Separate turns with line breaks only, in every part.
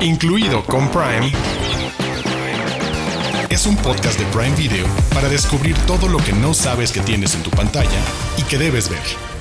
incluido con Prime, es un podcast de Prime Video para descubrir todo lo que no sabes que tienes en tu pantalla y que debes ver.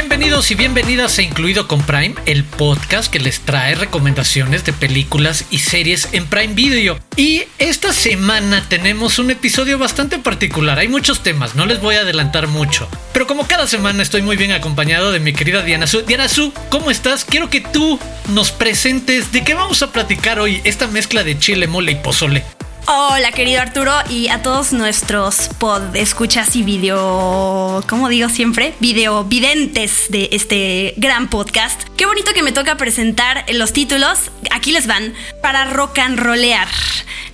Bienvenidos y bienvenidas a Incluido con Prime, el podcast que les trae recomendaciones de películas y series en Prime Video. Y esta semana tenemos un episodio bastante particular. Hay muchos temas, no les voy a adelantar mucho. Pero como cada semana estoy muy bien acompañado de mi querida Diana Su. Diana Su, ¿cómo estás? Quiero que tú nos presentes de qué vamos a platicar hoy, esta mezcla de chile, mole y pozole.
Hola, querido Arturo, y a todos nuestros pod escuchas y video, como digo siempre, video videntes de este gran podcast. Qué bonito que me toca presentar los títulos. Aquí les van para rock and rollear.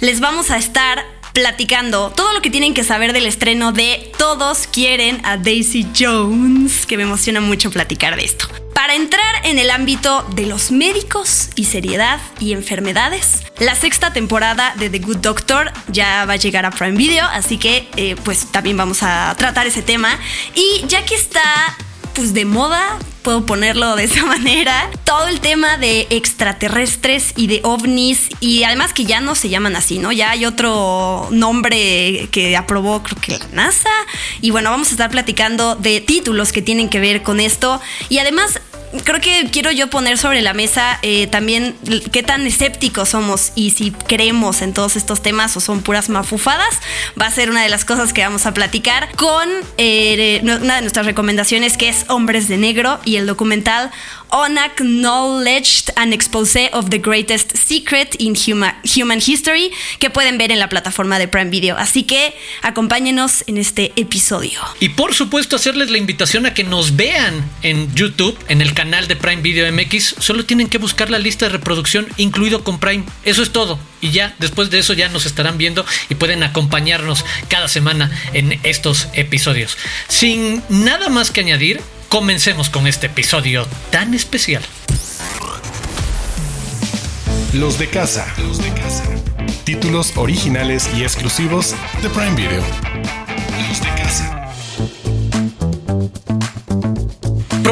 Les vamos a estar platicando todo lo que tienen que saber del estreno de Todos quieren a Daisy Jones, que me emociona mucho platicar de esto. Para entrar en el ámbito de los médicos y seriedad y enfermedades, la sexta temporada de The Good Doctor ya va a llegar a Prime Video, así que eh, pues también vamos a tratar ese tema. Y ya que está pues de moda, puedo ponerlo de esa manera, todo el tema de extraterrestres y de ovnis y además que ya no se llaman así, ¿no? Ya hay otro nombre que aprobó creo que la NASA y bueno, vamos a estar platicando de títulos que tienen que ver con esto y además creo que quiero yo poner sobre la mesa eh, también qué tan escépticos somos y si creemos en todos estos temas o son puras mafufadas. Va a ser una de las cosas que vamos a platicar con eh, una de nuestras recomendaciones que es Hombres de Negro y el documental Unacknowledged and Expose of the Greatest Secret in Human, Human History que pueden ver en la plataforma de Prime Video. Así que acompáñenos en este episodio.
Y por supuesto hacerles la invitación a que nos vean en YouTube, en el canal de Prime Video MX. Solo tienen que buscar la lista de reproducción incluido con Prime. Eso es todo. Y ya, después de eso ya nos estarán viendo y pueden acompañarnos cada semana en estos episodios. Sin nada más que añadir, Comencemos con este episodio tan especial.
Los de casa. Los de casa. Títulos originales y exclusivos de Prime Video. Los de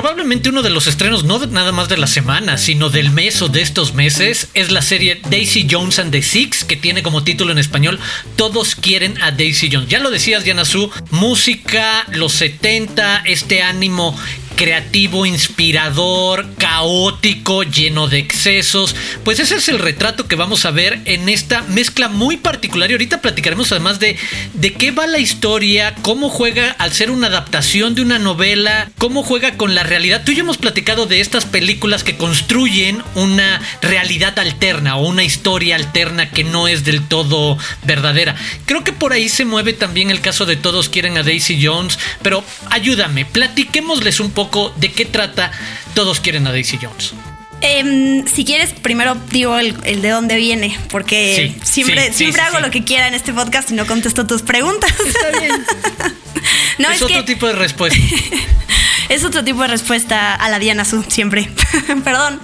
Probablemente uno de los estrenos, no nada más de la semana, sino del mes o de estos meses, es la serie Daisy Jones and the Six, que tiene como título en español Todos quieren a Daisy Jones. Ya lo decías, Diana Su, música, los 70, este ánimo creativo, inspirador, caótico, lleno de excesos. Pues ese es el retrato que vamos a ver en esta mezcla muy particular. Y ahorita platicaremos además de, de qué va la historia, cómo juega al ser una adaptación de una novela, cómo juega con la realidad. Tú y yo hemos platicado de estas películas que construyen una realidad alterna o una historia alterna que no es del todo verdadera. Creo que por ahí se mueve también el caso de Todos quieren a Daisy Jones, pero ayúdame, platiquémosles un poco de qué trata Todos quieren a Daisy Jones.
Em, si quieres, primero digo el, de dónde viene, porque siempre, siempre hago lo que quiera en este podcast y no contesto tus preguntas.
Está bien. no, es, otro tipo de respuesta.
es otro tipo de respuesta a la Diana Su, siempre. Perdón.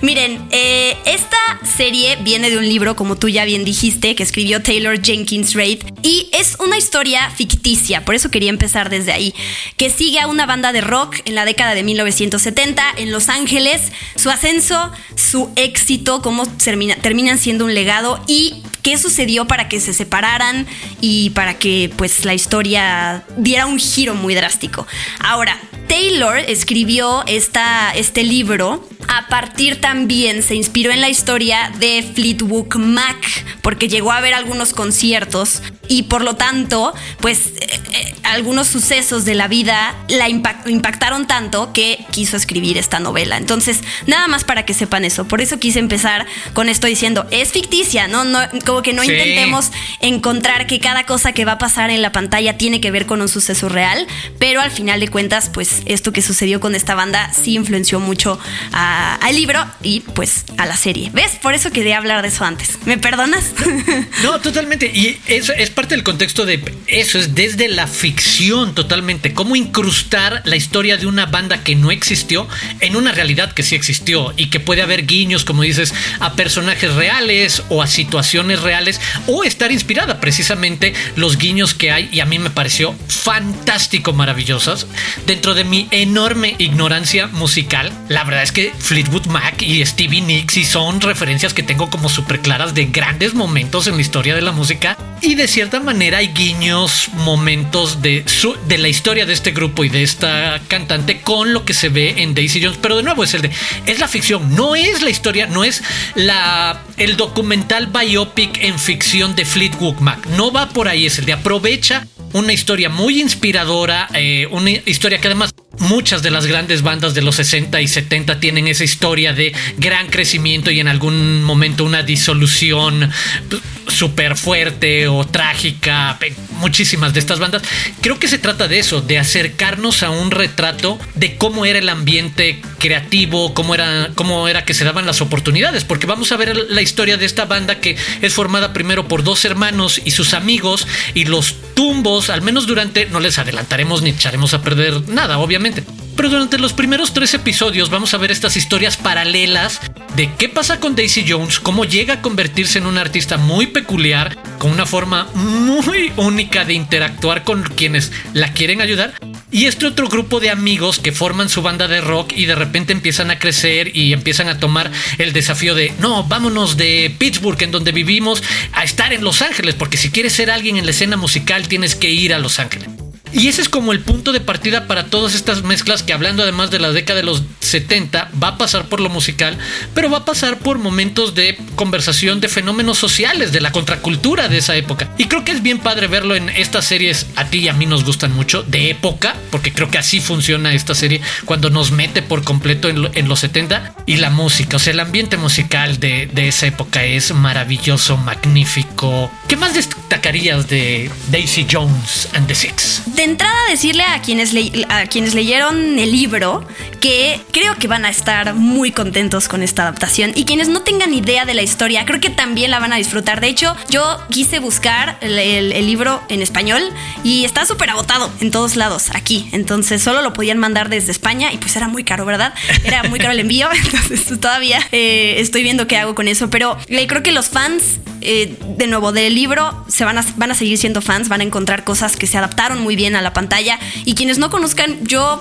Miren, eh, esta serie viene de un libro, como tú ya bien dijiste, que escribió Taylor Jenkins Reid, y es una historia ficticia, por eso quería empezar desde ahí, que sigue a una banda de rock en la década de 1970 en Los Ángeles, su ascenso, su éxito, cómo terminan siendo un legado y qué sucedió para que se separaran y para que pues la historia diera un giro muy drástico. Ahora, Taylor escribió esta, este libro a partir también, se inspiró en la historia de Fleetwood Mac, porque llegó a ver algunos conciertos y por lo tanto, pues eh, eh, algunos sucesos de la vida la impactaron tanto que quiso escribir esta novela. Entonces, nada más para que sepan eso. Por eso quise empezar con esto diciendo, es ficticia, ¿no? no que no intentemos encontrar que cada cosa que va a pasar en la pantalla tiene que ver con un suceso real, pero al final de cuentas, pues esto que sucedió con esta banda sí influenció mucho a al libro y pues a la serie. ¿Ves? Por eso quería hablar de eso antes. ¿Me perdonas?
No, totalmente. Y eso es parte del contexto de eso, es desde la ficción totalmente. Cómo incrustar la historia de una banda que no existió en una realidad que sí existió y que puede haber guiños, como dices, a personajes reales o a situaciones reales o estar inspirada precisamente los guiños que hay y a mí me pareció fantástico, maravillosas. Dentro de mi enorme ignorancia musical, la verdad es que Fleetwood Mac y Stevie Nicks y son referencias que tengo como súper claras de grandes momentos en la historia de la música y de cierta manera hay guiños, momentos de, su, de la historia de este grupo y de esta cantante con lo que se ve en Daisy Jones, pero de nuevo es el de es la ficción, no es la historia, no es la el documental biopic en ficción de Fleetwood Mac, no va por ahí, es el de aprovecha una historia muy inspiradora, eh, una historia que además muchas de las grandes bandas de los 60 y 70 tienen esa historia de gran crecimiento y en algún momento una disolución súper fuerte o trágica, muchísimas de estas bandas. Creo que se trata de eso, de acercarnos a un retrato de cómo era el ambiente creativo, cómo era, cómo era que se daban las oportunidades, porque vamos a ver la historia de esta banda que es formada primero por dos hermanos y sus amigos y los tumbos, al menos durante, no les adelantaremos ni echaremos a perder nada, obviamente pero durante los primeros tres episodios vamos a ver estas historias paralelas de qué pasa con Daisy Jones, cómo llega a convertirse en una artista muy peculiar, con una forma muy única de interactuar con quienes la quieren ayudar. Y este otro grupo de amigos que forman su banda de rock y de repente empiezan a crecer y empiezan a tomar el desafío de, no, vámonos de Pittsburgh, en donde vivimos, a estar en Los Ángeles, porque si quieres ser alguien en la escena musical tienes que ir a Los Ángeles. Y ese es como el punto de partida para todas estas mezclas que hablando además de la década de los 70 va a pasar por lo musical, pero va a pasar por momentos de conversación de fenómenos sociales, de la contracultura de esa época. Y creo que es bien padre verlo en estas series, a ti y a mí nos gustan mucho, de época, porque creo que así funciona esta serie cuando nos mete por completo en, los 70 y la música, o sea, el ambiente musical de, esa época es maravilloso, magnífico. ¿Qué más destacarías de Daisy Jones and the Six?
Entrada decirle a quienes, a quienes leyeron el libro que creo que van a estar muy contentos con esta adaptación y quienes no tengan idea de la historia creo que también la van a disfrutar. De hecho, yo quise buscar el, libro en español y está súper agotado en todos lados aquí. Entonces solo lo podían mandar desde España y pues era muy caro, ¿verdad? Era muy caro el envío. Entonces todavía eh, estoy viendo qué hago con eso. Pero eh, creo que los fans, eh, de nuevo, del libro se van a, van a seguir siendo fans, van a encontrar cosas que se adaptaron muy bien a la pantalla. Y quienes no conozcan, yo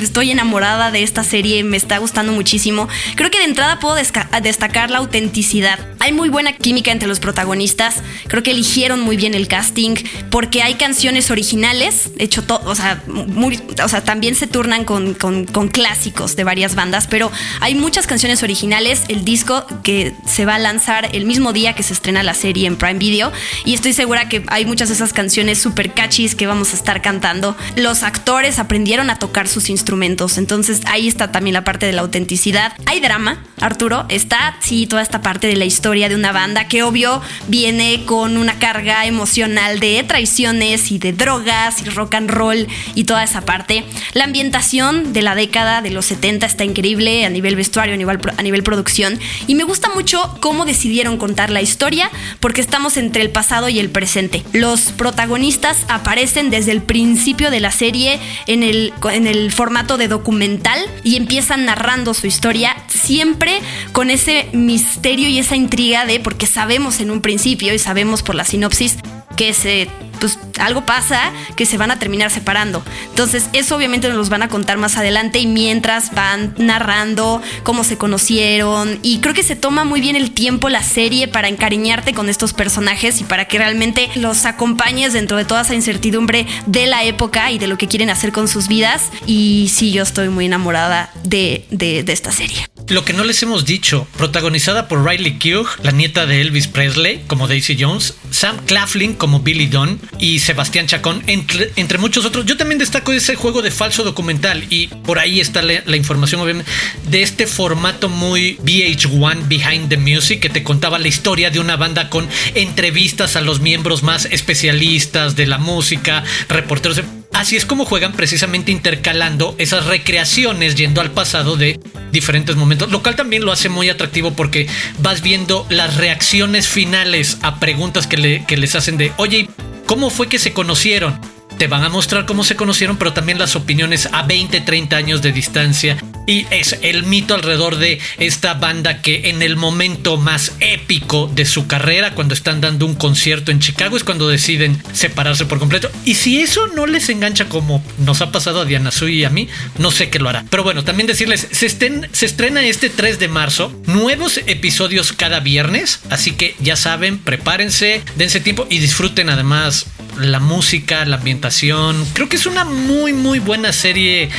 estoy enamorada de esta serie, me está gustando muchísimo. Creo que de entrada puedo destacar la autenticidad. Hay muy buena química entre los protagonistas, creo que eligieron muy bien el casting, porque hay canciones originales, hecho todo, o sea, muy, o sea, también se turnan con, con, con clásicos de varias bandas, pero hay muchas canciones originales, el disco que se va a lanzar el mismo día que se estrena la serie en Prime Video, y estoy segura que hay muchas de esas canciones super catchies que vamos a estar cantando. Los actores aprendieron a tocar sus instrumentos, entonces ahí está también la parte de la autenticidad. Hay drama, Arturo, está sí toda esta parte de la historia de una banda que obvio viene con una carga emocional de traiciones y de drogas y rock and roll y toda esa parte. La ambientación de la década de los 70 está increíble a nivel vestuario, a nivel, a nivel producción y me gusta mucho cómo decidieron contar la historia porque estamos entre el pasado y el presente. Los protagonistas aparecen desde el principio de la serie en el, en el formato de documental y empiezan narrando su historia siempre con ese misterio y esa intriga de porque sabemos en un principio y sabemos por la sinopsis que se pues algo pasa que se van a terminar separando. Entonces, eso obviamente nos los van a contar más adelante y mientras van narrando cómo se conocieron. Y creo que se toma muy bien el tiempo la serie para encariñarte con estos personajes y para que realmente los acompañes dentro de toda esa incertidumbre de la época y de lo que quieren hacer con sus vidas. Y sí, yo estoy muy enamorada de, de esta serie.
Lo que no les hemos dicho, protagonizada por Riley Keough, la nieta de Elvis Presley, como Daisy Jones, Sam Claflin como Billy Dunn y Sebastián Chacón, entre, entre muchos otros. Yo también destaco ese juego de falso documental y por ahí está la, información, obviamente, de este formato muy VH1 Behind the Music que te contaba la historia de una banda con entrevistas a los miembros más especialistas de la música, reporteros Así es como juegan precisamente intercalando esas recreaciones yendo al pasado de diferentes momentos, lo cual también lo hace muy atractivo porque vas viendo las reacciones finales a preguntas que, le, que les hacen de, oye, ¿cómo fue que se conocieron? te van a mostrar cómo se conocieron, pero también las opiniones a 20, 30 años de distancia. Y es el mito alrededor de esta banda que en el momento más épico de su carrera, cuando están dando un concierto en Chicago, es cuando deciden separarse por completo. Y si eso no les engancha como nos ha pasado a Diana Sui y a mí, no sé qué lo hará. Pero bueno, también decirles, se, se estrena este 3 de marzo, nuevos episodios cada viernes, así que ya saben, prepárense, dense tiempo y disfruten además la música, la ambientación. Creo que es una muy, muy buena serie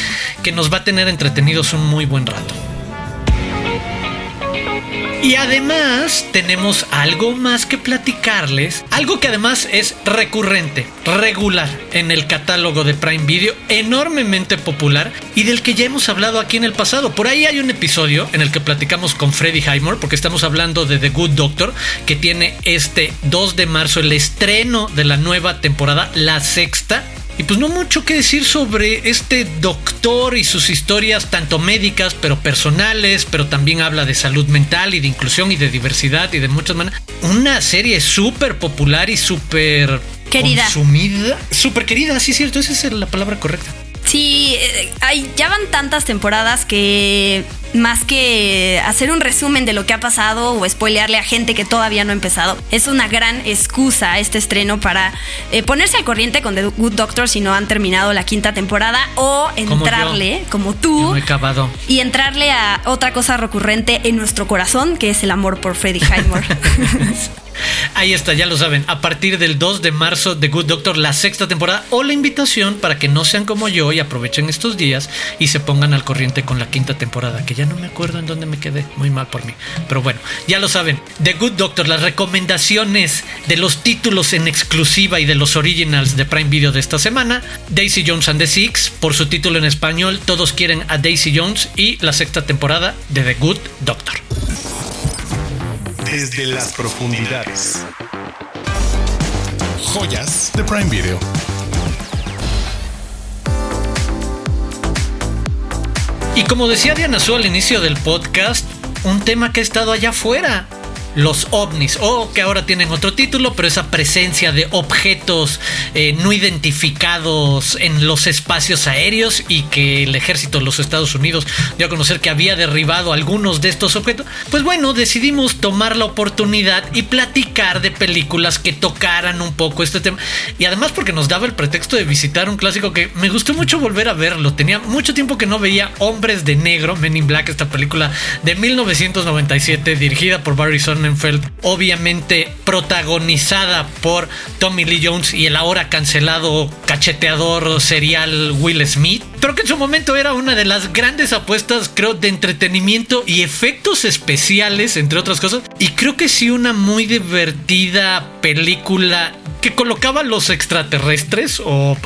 que nos va a tener entretenidos un muy buen rato. Y además tenemos algo más que platicarles, algo que además es recurrente, regular en el catálogo de Prime Video, enormemente popular y del que ya hemos hablado aquí en el pasado. Por ahí hay un episodio en el que platicamos con Freddy Highmore, porque estamos hablando de The Good Doctor, que tiene este 2 de marzo el estreno de la nueva temporada, la sexta y pues no mucho que decir sobre este doctor y sus historias, tanto médicas, pero personales, pero también habla de salud mental y de inclusión y de diversidad y de muchas maneras. Una serie súper popular y súper
querida.
Consumida. Súper querida, sí, cierto, esa es la palabra correcta.
Sí, eh, hay, ya van tantas temporadas que más que hacer un resumen de lo que ha pasado o spoilearle a gente que todavía no ha empezado, es una gran excusa este estreno para eh, ponerse al corriente con The Good Doctor si no han terminado la quinta temporada o entrarle, como, tú, y entrarle a otra cosa recurrente en nuestro corazón, que es el amor por Freddie Highmore.
Ahí está, ya lo saben. A partir del 2 de marzo de Good Doctor, la sexta temporada, o la invitación para que no sean como yo y aprovechen estos días y se pongan al corriente con la quinta temporada, que ya no me acuerdo en dónde me quedé. Muy mal por mí. Pero bueno, ya lo saben. The Good Doctor, las recomendaciones de los títulos en exclusiva y de los originals de Prime Video de esta semana. Daisy Jones and the Six, por su título en español, todos quieren a Daisy Jones y la sexta temporada de The Good Doctor
desde las profundidades. Joyas de Prime Video.
Y como decía Diana Su al inicio del podcast, un tema que ha estado allá afuera, los ovnis, o que ahora tienen otro título, pero esa presencia de objetos eh, no identificados en los espacios aéreos y que el ejército de los Estados Unidos dio a conocer que había derribado algunos de estos objetos, pues bueno, decidimos tomar la oportunidad y platicar de películas que tocaran un poco este tema. Y además porque nos daba el pretexto de visitar un clásico que me gustó mucho volver a verlo. Tenía mucho tiempo que no veía Hombres de Negro, Men in Black, esta película de 1997 dirigida por Barry Obviamente protagonizada por Tommy Lee Jones y el ahora cancelado cacheteador serial Will Smith, pero que en su momento era una de las grandes apuestas, creo, de entretenimiento y efectos especiales, entre otras cosas, y creo que sí una muy divertida película que colocaba los extraterrestres o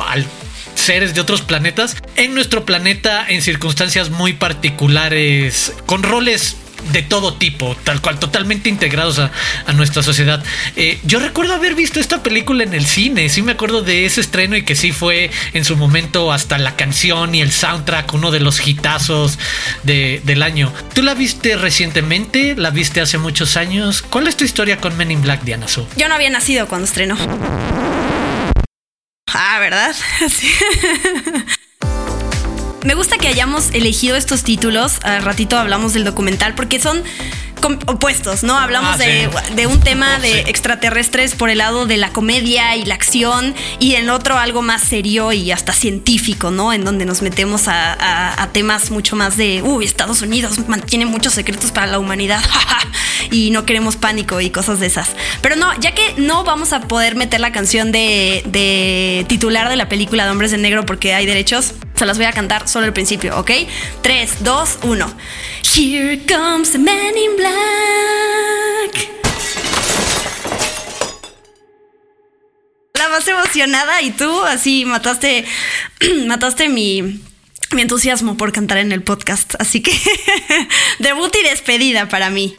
seres de otros planetas en nuestro planeta en circunstancias muy particulares, con roles de todo tipo, tal cual, totalmente integrados a, nuestra sociedad. Eh, yo recuerdo haber visto esta película en el cine, sí me acuerdo de ese estreno y que sí fue en su momento hasta la canción y el soundtrack, uno de los hitazos del año. ¿Tú la viste recientemente? ¿La viste hace muchos años? ¿Cuál es tu historia con Men in Black, Diana Su?
Yo no había nacido cuando estrenó. Ah, ¿verdad? Sí. Me gusta que hayamos elegido estos títulos. Al ratito hablamos del documental porque son opuestos, ¿no? Hablamos ah, de, un tema de extraterrestres por el lado de la comedia y la acción y en otro algo más serio y hasta científico, ¿no? En donde nos metemos a, temas mucho más de, uy, Estados Unidos mantiene muchos secretos para la humanidad y no queremos pánico y cosas de esas. Pero no, ya que no vamos a poder meter la canción de, de titular de la película de Hombres de Negro porque hay derechos, se las voy a cantar solo al principio, ¿ok? 3, 2, 1. Here comes the man in black. La más emocionada y tú así mataste, mataste mi, entusiasmo por cantar en el podcast. Así que debut y despedida para mí.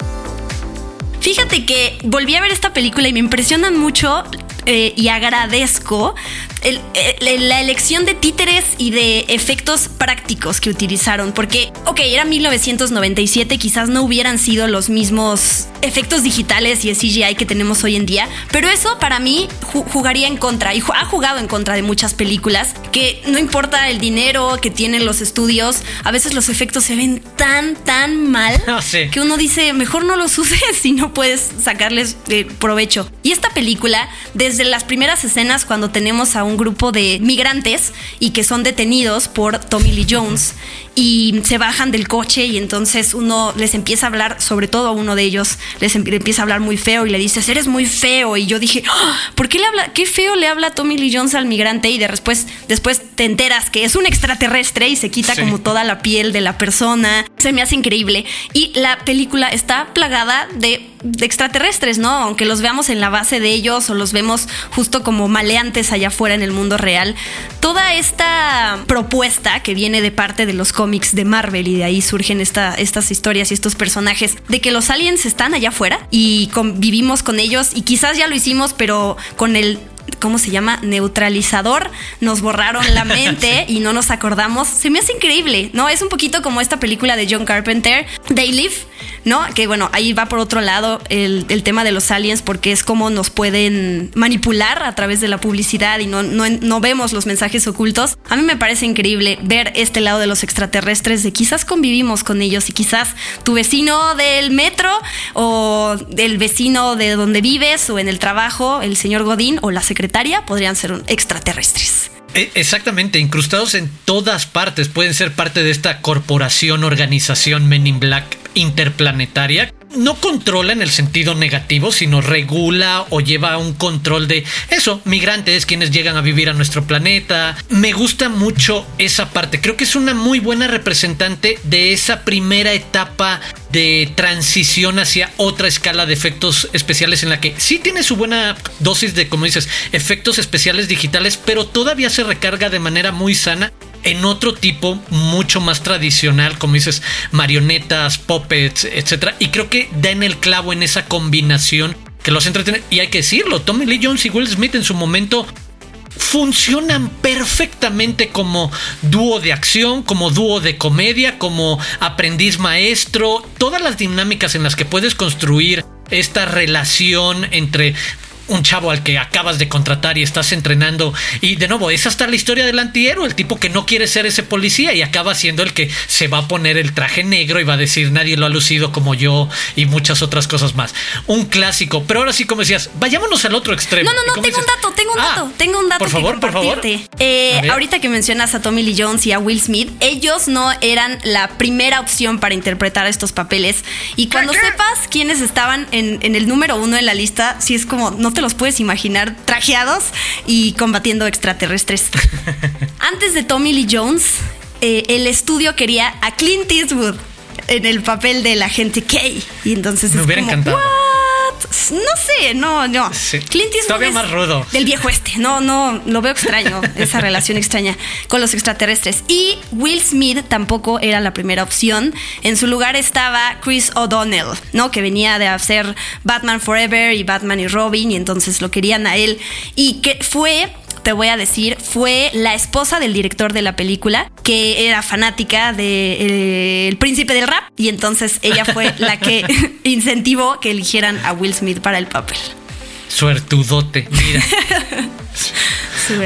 Fíjate que volví a ver esta película y me impresionan mucho eh, y agradezco la elección de títeres y de efectos prácticos que utilizaron. Porque, ok, era 1997, quizás no hubieran sido los mismos efectos digitales y el CGI que tenemos hoy en día, pero eso para mí jugaría en contra y ha jugado en contra de muchas películas que no importa el dinero que tienen los estudios, a veces los efectos se ven tan, tan mal
ah,
que uno dice, mejor no los uses si no puedes sacarles eh, provecho. Y esta película, desde las primeras escenas cuando tenemos a un grupo de migrantes y que son detenidos por Tommy Lee Jones y se bajan del coche y entonces uno les empieza a hablar, sobre todo a uno de ellos, les empieza a hablar muy feo y le dices, eres muy feo. Y yo dije, ¡Ah! ¿por qué le habla, qué feo le habla Tommy Lee Jones al migrante? Y de después, después te enteras que es un extraterrestre y se quita como toda la piel de la persona. Se me hace increíble. Y la película está plagada de de extraterrestres, ¿no? Aunque los veamos en la base de ellos o los vemos justo como maleantes allá afuera en el mundo real. Toda esta propuesta que viene de parte de los cómics de Marvel y de ahí surgen estas historias y estos personajes de que los aliens están allá afuera y convivimos con ellos y quizás ya lo hicimos, pero con el ¿cómo se llama? Neutralizador. Nos borraron la mente y no nos acordamos. Se me hace increíble, ¿no? Es un poquito como esta película de John Carpenter, They Live, ¿no? Que bueno, ahí va por otro lado el, tema de los aliens porque es como nos pueden manipular a través de la publicidad y no, no, no vemos los mensajes ocultos. A mí me parece increíble ver este lado de los extraterrestres, de quizás convivimos con ellos y quizás tu vecino del metro o el vecino de donde vives o en el trabajo, el señor Godín o la secretaria podrían ser extraterrestres.
E, exactamente, incrustados en todas partes, pueden ser parte de esta corporación, organización Men in Black interplanetaria no controla en el sentido negativo, sino regula o lleva un control de eso, migrantes, quienes llegan a vivir a nuestro planeta. Me gusta mucho esa parte. Creo que es una muy buena representante de esa primera etapa de transición hacia otra escala de efectos especiales en la que sí tiene su buena dosis de, como dices, efectos especiales digitales, pero todavía se recarga de manera muy sana en otro tipo mucho más tradicional, como dices, marionetas, puppets, etcétera. Y creo que da en el clavo en esa combinación que los entretiene. Y hay que decirlo, Tommy Lee Jones y Will Smith en su momento funcionan perfectamente como dúo de acción, como dúo de comedia, como aprendiz maestro, todas las dinámicas en las que puedes construir esta relación entre un chavo al que acabas de contratar y estás entrenando. Y de nuevo, es hasta la historia del antihéroe, el tipo que no quiere ser ese policía y acaba siendo el que se va a poner el traje negro y va a decir nadie lo ha lucido como yo y muchas otras cosas más. Un clásico, pero ahora sí, como decías, vayámonos al otro extremo.
No, no, no, tengo un dato, tengo un ah, dato, tengo un dato.
Por favor, por favor.
Eh, ahorita que mencionas a Tommy Lee Jones y a Will Smith, ellos no eran la primera opción para interpretar estos papeles. Y cuando sepas quiénes estaban en, en el número uno en la lista, si es como, no te los puedes imaginar trajeados y combatiendo extraterrestres. Antes de Tommy Lee Jones, eh, el estudio quería a Clint Eastwood en el papel del agente K. Y entonces
me hubiera encantado.
No sé, no, no.
Clint Eastwood Todavía más rudo.
Del viejo este. No, no, lo veo extraño, esa relación extraña con los extraterrestres. Y Will Smith tampoco era la primera opción. En su lugar estaba Chris O'Donnell, ¿no? Que venía de hacer Batman Forever y Batman y Robin, y entonces lo querían a él. Y que fue te voy a decir, fue la esposa del director de la película, que era fanática del de, eh, príncipe del rap, y entonces ella fue la que incentivó que eligieran a Will Smith para el papel.
Suertudote, mira.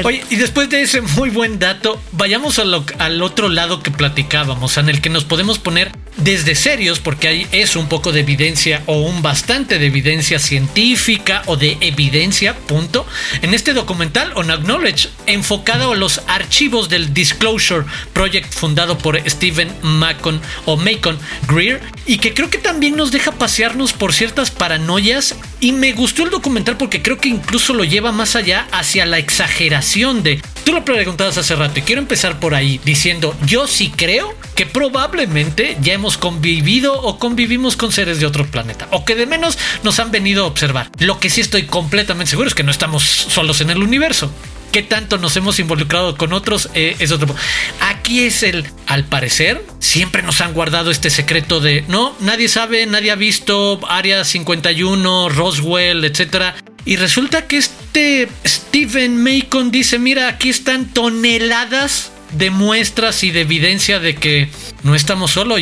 Oye, y después de ese muy buen dato, vayamos al otro lado que platicábamos, en el que nos podemos poner desde serios, porque ahí es un poco de evidencia o un bastante de evidencia científica o de evidencia, punto, en este documental On Acknowledge, enfocado a los archivos del Disclosure Project fundado por Stephen Macon o Macon Greer, y que creo que también nos deja pasearnos por ciertas paranoias, y me gustó el documental porque creo que incluso lo lleva más allá hacia la exageración de... Tú lo preguntabas hace rato y quiero empezar por ahí diciendo, yo sí creo que probablemente ya hemos convivido o convivimos con seres de otro planeta, o que de menos nos han venido a observar. Lo que sí estoy completamente seguro es que no estamos solos en el universo. ¿Qué tanto nos hemos involucrado con otros? Eh, es otro. Aquí es el, al parecer, siempre nos han guardado este secreto de no, nadie sabe, nadie ha visto Área 51, Roswell, etcétera Y resulta que este Stephen Macon dice, mira, aquí están toneladas de muestras y de evidencia de que no estamos solos,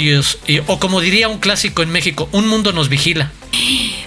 o como diría un clásico en México, un mundo nos vigila.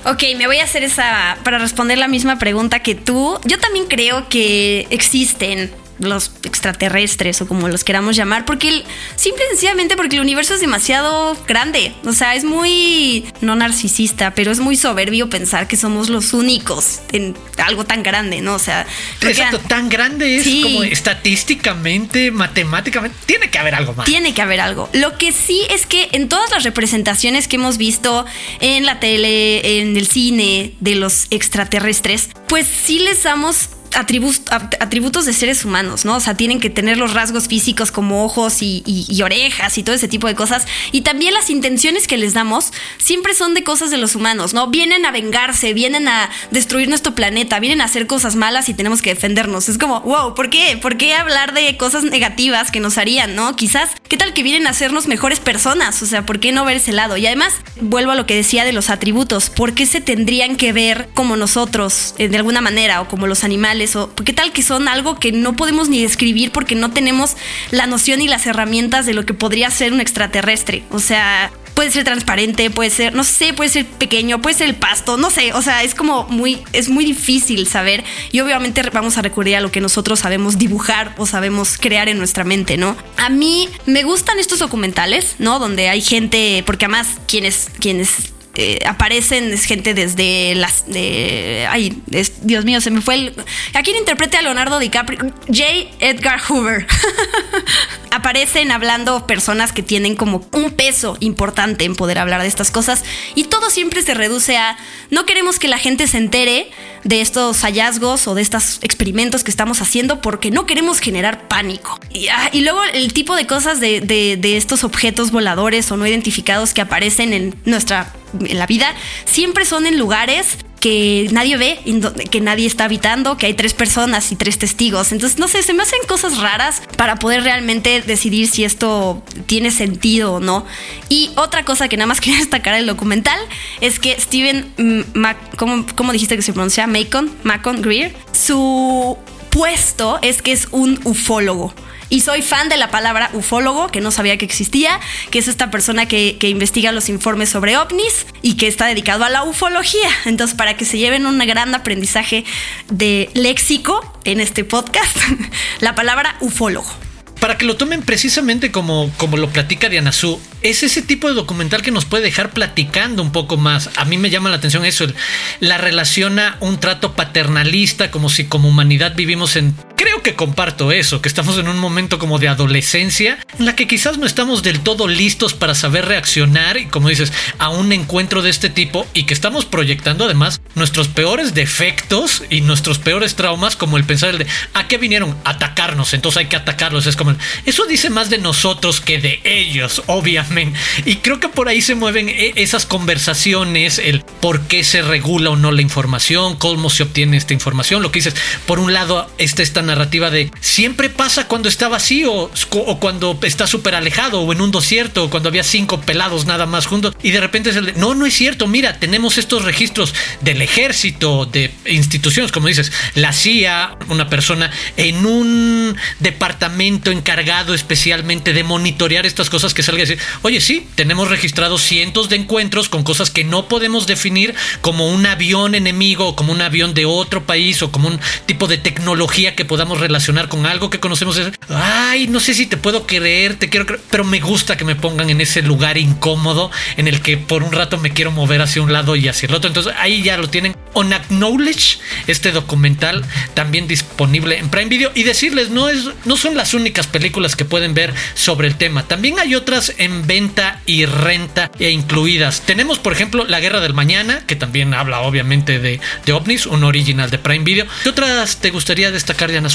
Ok, me voy a hacer esa para responder la misma pregunta que tú. Yo también creo que existen los extraterrestres o como los queramos llamar, porque el, simple y sencillamente porque el universo es demasiado grande, o sea, es muy, no narcisista, pero es muy soberbio pensar que somos los únicos en algo tan grande, ¿no? O sea,
exacto, tan grande es como estadísticamente, matemáticamente, tiene que haber algo más.
Tiene que haber algo. Lo que sí es que en todas las representaciones que hemos visto en la tele, en el cine de los extraterrestres, pues sí les damos atributos de seres humanos, ¿no? O sea, tienen que tener los rasgos físicos como ojos y, orejas y todo ese tipo de cosas. Y también las intenciones que les damos siempre son de cosas de los humanos, ¿no? Vienen a vengarse, vienen a destruir nuestro planeta, vienen a hacer cosas malas y tenemos que defendernos. Es como, wow, ¿por qué? ¿Por qué hablar de cosas negativas que nos harían, ¿no? Quizás, ¿qué tal que vienen a hacernos mejores personas? O sea, ¿por qué no ver ese lado? Y además, vuelvo a lo que decía de los atributos. ¿Por qué se tendrían que ver como nosotros, eh, de alguna manera, o como los animales? O qué tal que son algo que no podemos ni describir porque no tenemos la noción y las herramientas de lo que podría ser un extraterrestre. O sea, puede ser transparente, puede ser, no sé, puede ser pequeño, puede ser el pasto, no sé, o sea, es como muy, es muy difícil saber y obviamente vamos a recurrir a lo que nosotros sabemos dibujar o sabemos crear en nuestra mente, ¿no? A mí me gustan estos documentales, ¿no? Donde hay gente, porque además quienes, quienes aparecen gente desde las de ay Dios mío se me fue el a quién interprete a Leonardo DiCaprio J. Edgar Hoover. Aparecen hablando personas que tienen como un peso importante en poder hablar de estas cosas y todo siempre se reduce a no queremos que la gente se entere de estos hallazgos o de estos experimentos que estamos haciendo porque no queremos generar pánico. Y, ah, luego el tipo de cosas de, de estos objetos voladores o no identificados que aparecen en nuestra en la vida siempre son en lugares que nadie ve, que nadie está habitando, que hay tres personas y tres testigos. Entonces, no sé, se me hacen cosas raras para poder realmente decidir si esto tiene sentido o no. Y otra cosa que nada más quería destacar del documental es que Steven, ¿cómo, dijiste que se pronuncia? Macon, Macon Greer, su puesto es que es un ufólogo. Y soy fan de la palabra ufólogo, que no sabía que existía, que es esta persona que, investiga los informes sobre ovnis y que está dedicado a la ufología. Entonces, para que se lleven un gran aprendizaje de léxico en este podcast, la palabra ufólogo
para que lo tomen precisamente como, como lo platica Diana Su, es ese tipo de documental que nos puede dejar platicando un poco más. A mí me llama la atención eso, la relaciona un trato paternalista, como si como humanidad vivimos en creo que comparto eso, que estamos en un momento como de adolescencia en la que quizás no estamos del todo listos para saber reaccionar y como dices, a un encuentro de este tipo y que estamos proyectando además nuestros peores defectos y nuestros peores traumas como el pensar el de ¿a qué vinieron? Atacarnos, entonces hay que atacarlos. Es como eso dice más de nosotros que de ellos, obviamente. Y creo que por ahí se mueven e, esas conversaciones, el por qué se regula o no la información, cómo se obtiene esta información, lo que dices, por un lado está esta narrativa de siempre pasa cuando está vacío o cuando está súper alejado o en un desierto o cuando había cinco pelados nada más juntos y de repente es el de, no, no es cierto, mira, tenemos estos registros del ejército, de instituciones, como dices, la CIA, una persona en un departamento encargado especialmente de monitorear estas cosas que salga a decir, oye, sí, tenemos registrados cientos de encuentros con cosas que no podemos definir como un avión enemigo o como un avión de otro país o como un tipo de tecnología que podamos relacionar con algo que conocemos. Ay, no sé si te puedo creer, te quiero creer, pero me gusta que me pongan en ese lugar incómodo en el que por un rato me quiero mover hacia un lado y hacia el otro. Entonces ahí ya lo tienen. On Acknowledge, este documental también disponible en Prime Video. Y decirles, no, es, no son las únicas películas que pueden ver sobre el tema. También hay otras en venta y renta e incluidas. Tenemos, por ejemplo, La Guerra del Mañana, que también habla obviamente de, de ovnis, un original de Prime Video. ¿Qué otras te gustaría destacar, Diana?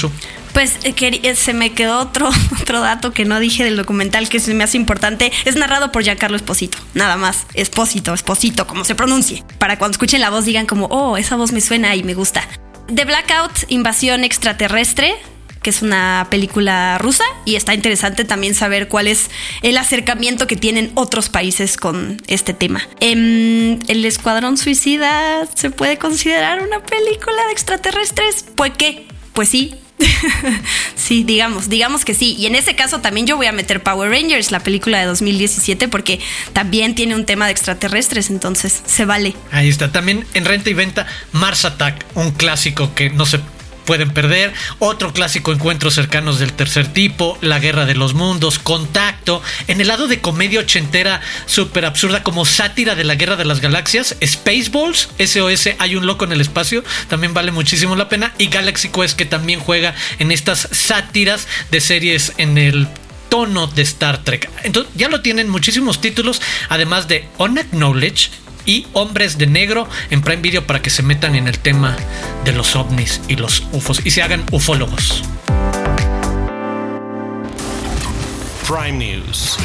Pues eh, eh, se me quedó otro, otro dato que no dije del documental que se me hace importante. Es narrado por Giancarlo Esposito, nada más. Esposito, Esposito, como se pronuncie. Para cuando escuchen la voz digan como, oh, esa voz me suena y me gusta. The Blackout, invasión extraterrestre, que es una película rusa y está interesante también saber cuál es el acercamiento que tienen otros países con este tema. Em, el Escuadrón Suicida se puede considerar una película de extraterrestres. ¿Pues qué? Pues sí, sí, digamos, digamos que sí. Y en ese caso también yo voy a meter Power Rangers, la película de 2017, porque también tiene un tema de extraterrestres, entonces se vale.
Ahí está. También en renta y venta, Mars Attack, un clásico que no se pueden perder. Otro clásico Encuentros cercanos del tercer tipo, La guerra de los mundos, Contacto. En el lado de comedia ochentera súper absurda como sátira de la guerra de las galaxias, Spaceballs, SOS, hay un loco en el espacio, también vale muchísimo la pena. Y Galaxy Quest que también juega en estas sátiras de series en el tono de Star Trek. Entonces ya lo tienen muchísimos títulos, además de Unacknowledge, y Hombres de Negro en Prime Video para que se metan en el tema de los ovnis y los UFOs y se hagan ufólogos.
Prime News.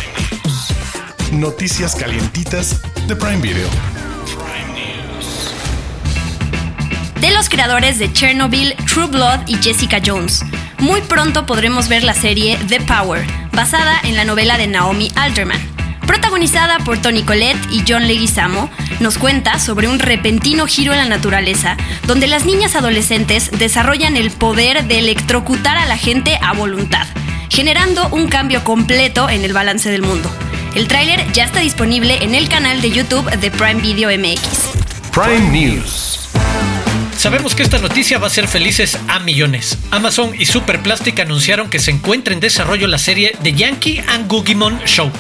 Noticias calientitas de Prime Video.
De los creadores de Chernobyl, True Blood y Jessica Jones. Muy pronto podremos ver la serie The Power, basada en la novela de Naomi Alderman protagonizada por Tony Collette y John Leguizamo, nos cuenta sobre un repentino giro en la naturaleza, donde las niñas adolescentes desarrollan el poder de electrocutar a la gente a voluntad, generando un cambio completo en el balance del mundo. El tráiler ya está disponible en el canal de YouTube de Prime Video MX.
Prime News.
Sabemos que esta noticia va a ser felices a millones. Amazon y Superplastic anunciaron que se encuentra en desarrollo la serie The Yankee and Googimon Show,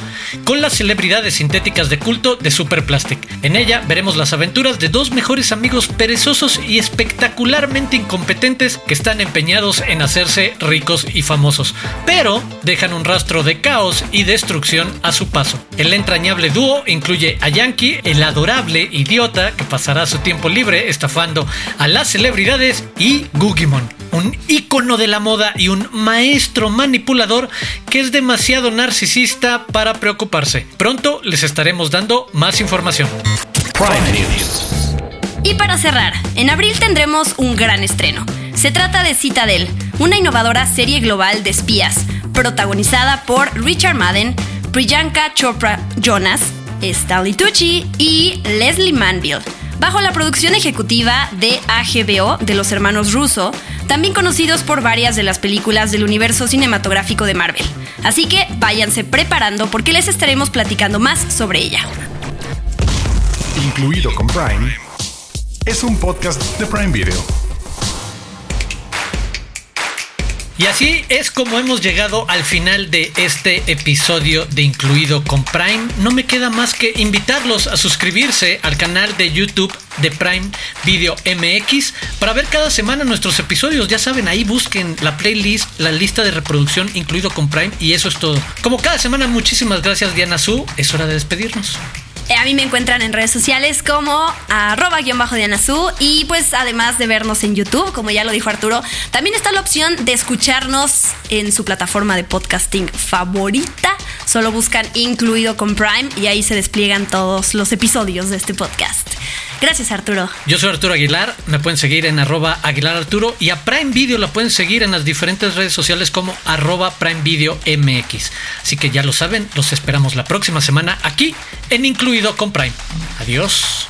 con las celebridades sintéticas de culto de Superplastic. En ella veremos las aventuras de dos mejores amigos perezosos y espectacularmente incompetentes que están empeñados en hacerse ricos y famosos, pero dejan un rastro de caos y destrucción a su paso. El entrañable dúo incluye a Yankee, el adorable idiota que pasará su tiempo libre estafando a las celebridades y Gugimon, un ícono de la moda y un maestro manipulador que es demasiado narcisista para preocuparse. Pronto les estaremos dando más información.
Y para cerrar, en abril tendremos un gran estreno. Se trata de Citadel, una innovadora serie global de espías, protagonizada por Richard Madden, Priyanka Chopra Jonas, Stanley Tucci y Leslie Manville bajo la producción ejecutiva de AGBO de los hermanos Russo, también conocidos por varias de las películas del universo cinematográfico de Marvel. Así que váyanse preparando porque les estaremos platicando más sobre ella.
Incluido con Prime, es un podcast de Prime Video.
Y así es como hemos llegado al final de este episodio de Incluido con Prime. No me queda más que invitarlos a suscribirse al canal de YouTube de Prime Video MX para ver cada semana nuestros episodios. Ya saben, ahí busquen la playlist, la lista de reproducción incluido con Prime y eso es todo. Como cada semana, muchísimas gracias Diana Su. Es hora de despedirnos.
Eh, a mí me encuentran en redes sociales como arroba guion bajo Dianazú y pues además de vernos en YouTube, como ya lo dijo Arturo, también está la opción de escucharnos en su plataforma de podcasting favorita. Solo buscan incluido con Prime y ahí se despliegan todos los episodios de este podcast. Gracias Arturo.
Yo soy Arturo Aguilar, me pueden seguir en arroba Aguilar Arturo y a Prime Video la pueden seguir en las diferentes redes sociales como arroba Prime Video MX. Así que ya lo saben, los esperamos la próxima semana aquí en Incluido con Prime. Adiós.